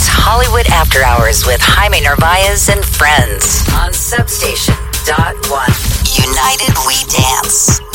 It's Hollywood After Hours with Jaime Narvaez and friends on Substation.one. United We Dance.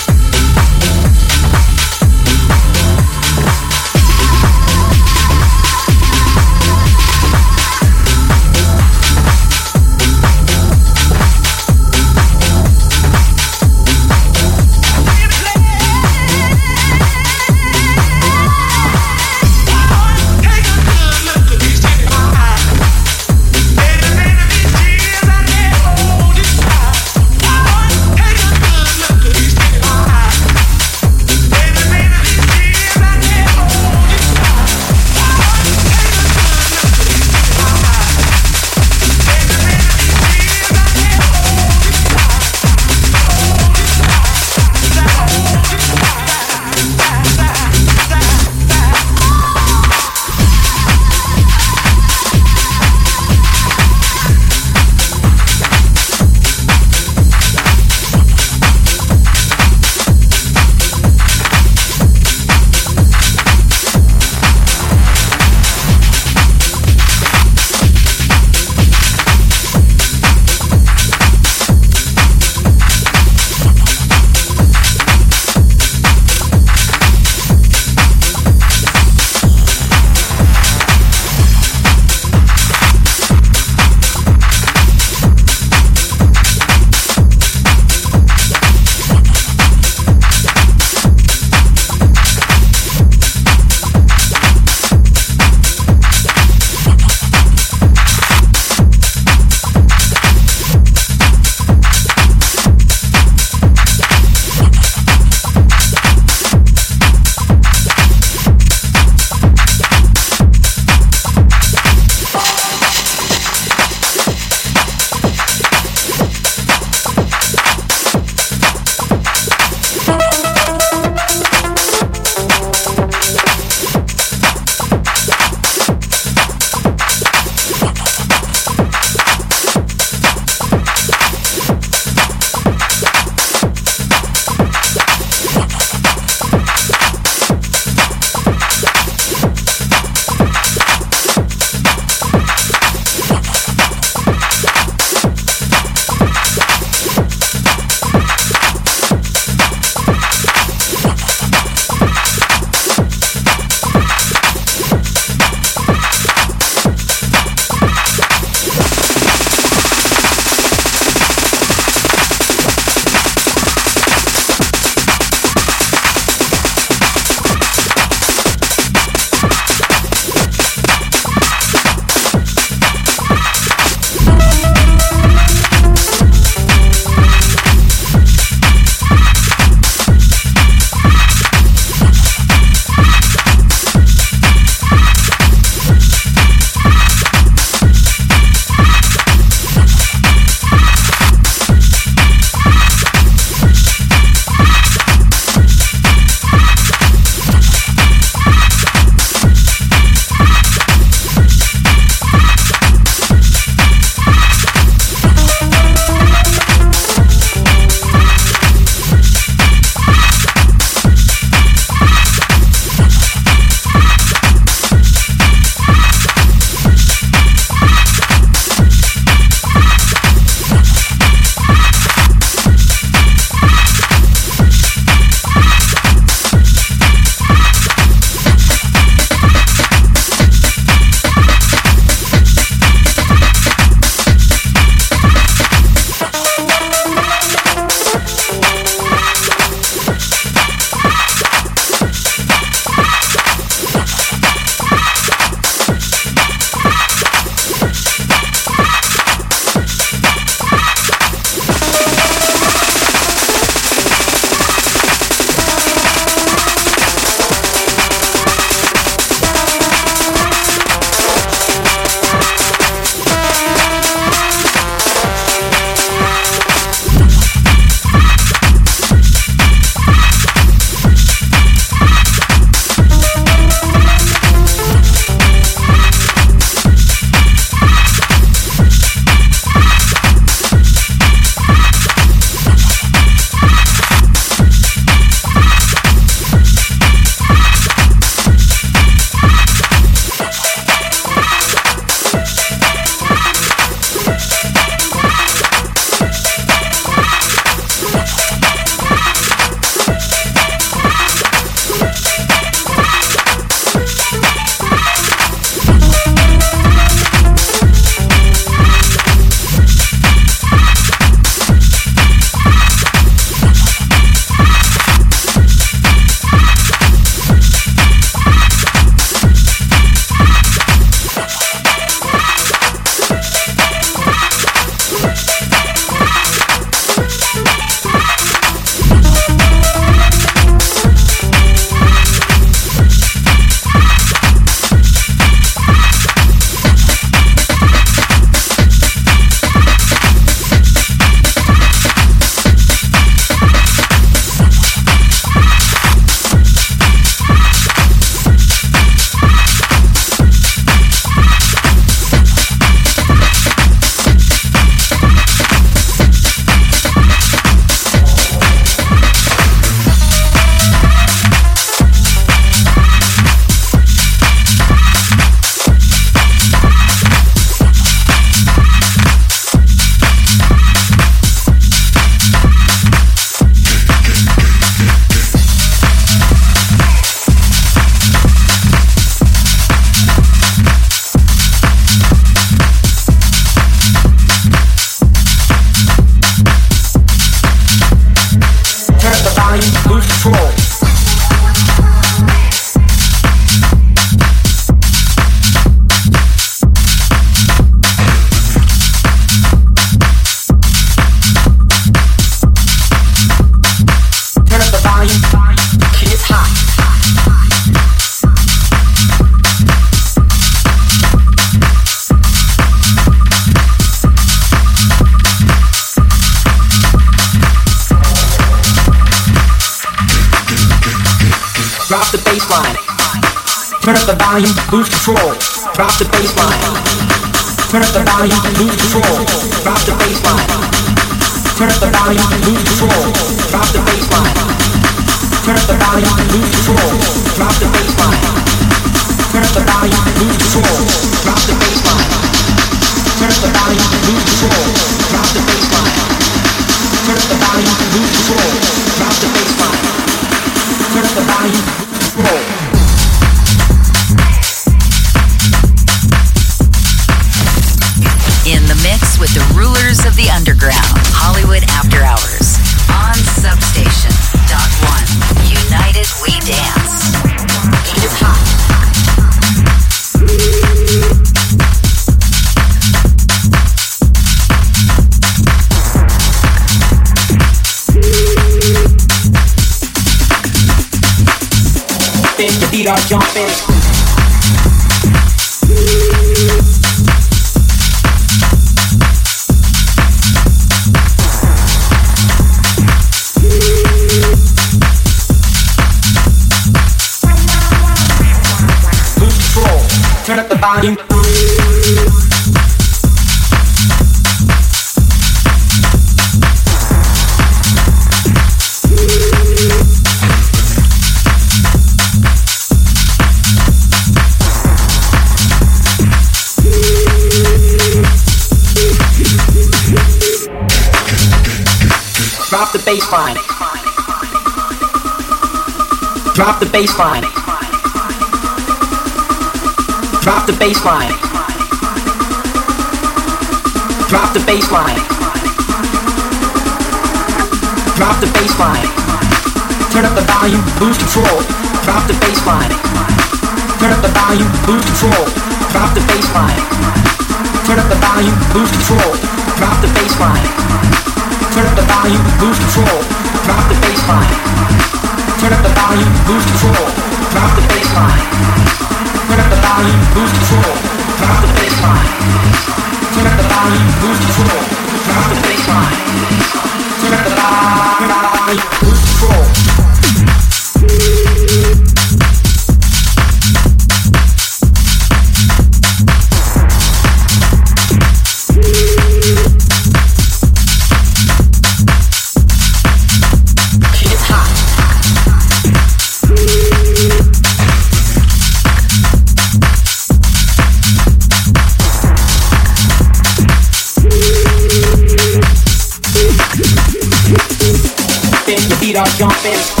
Feet are jumping.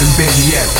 haven't been yet.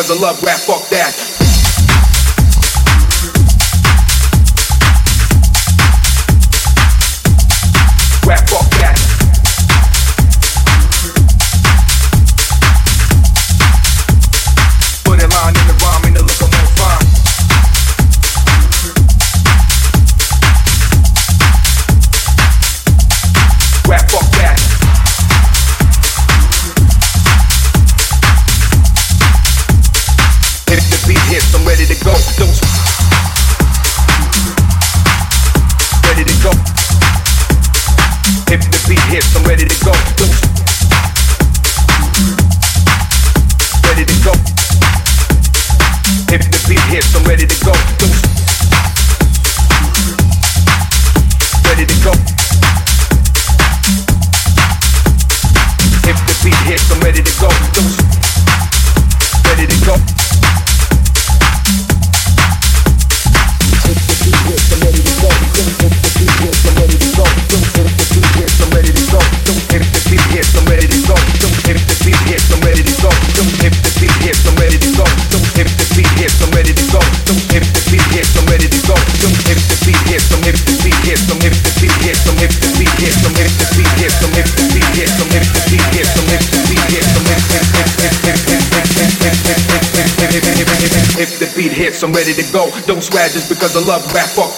cause I love rap, fuck that. Don't swag just because I love rap. Fuck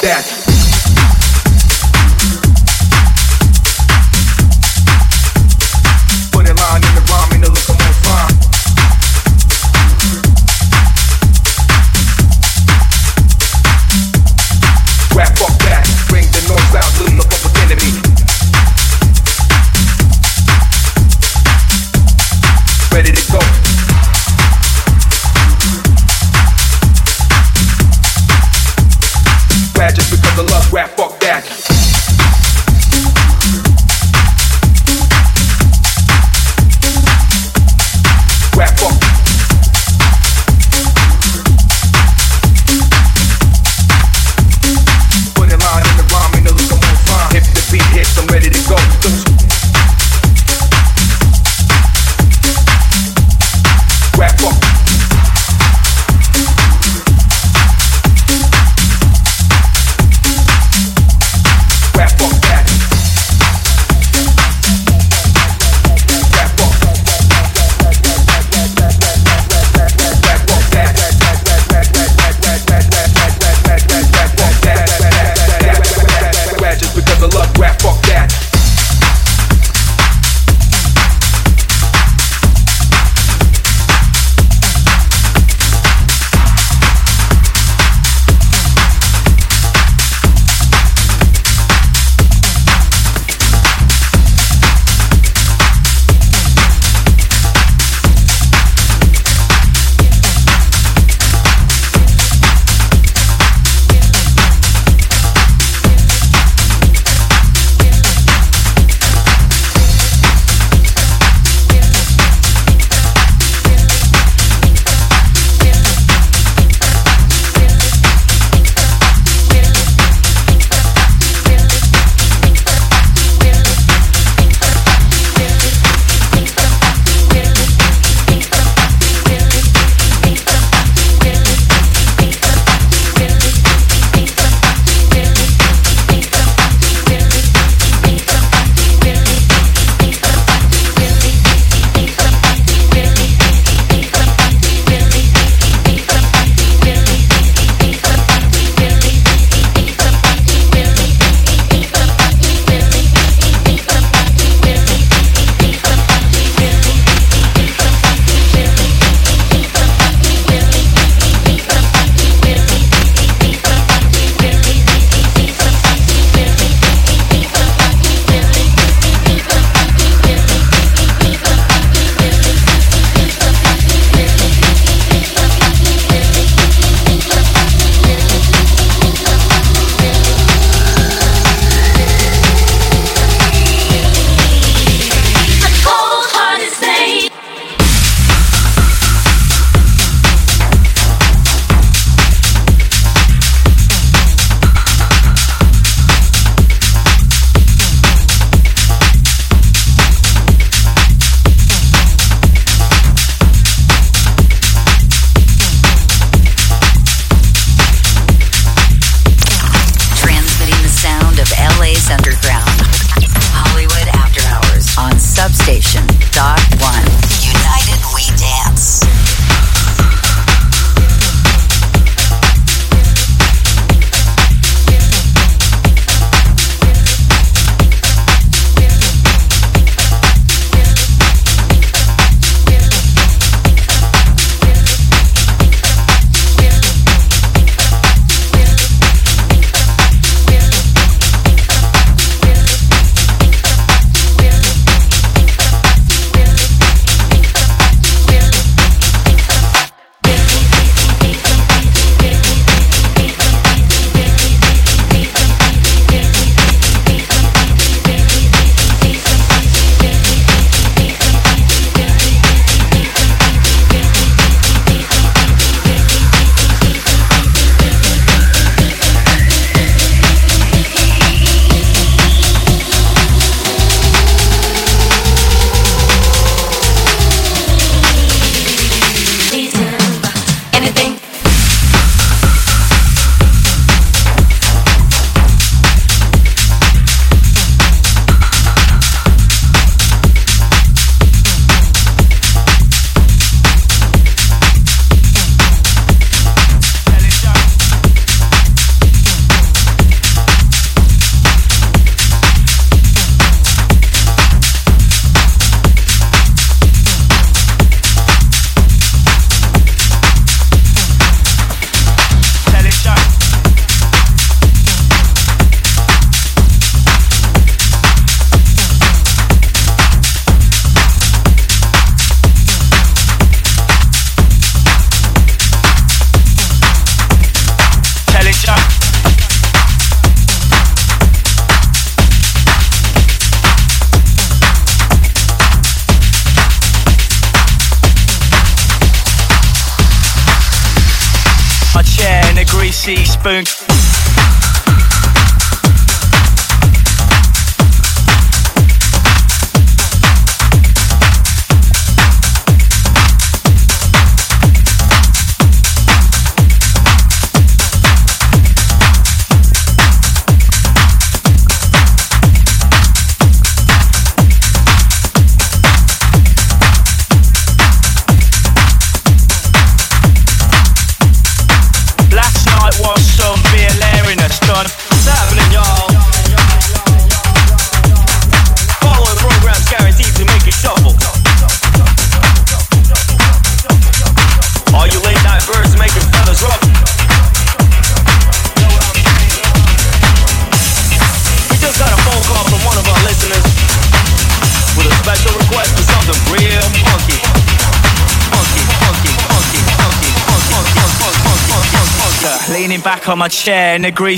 back on my chair and agree.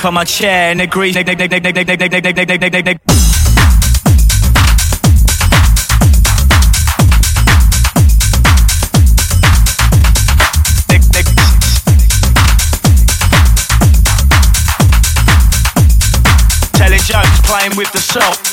back on my chair and agrees. Telling jokes, playing with the soul.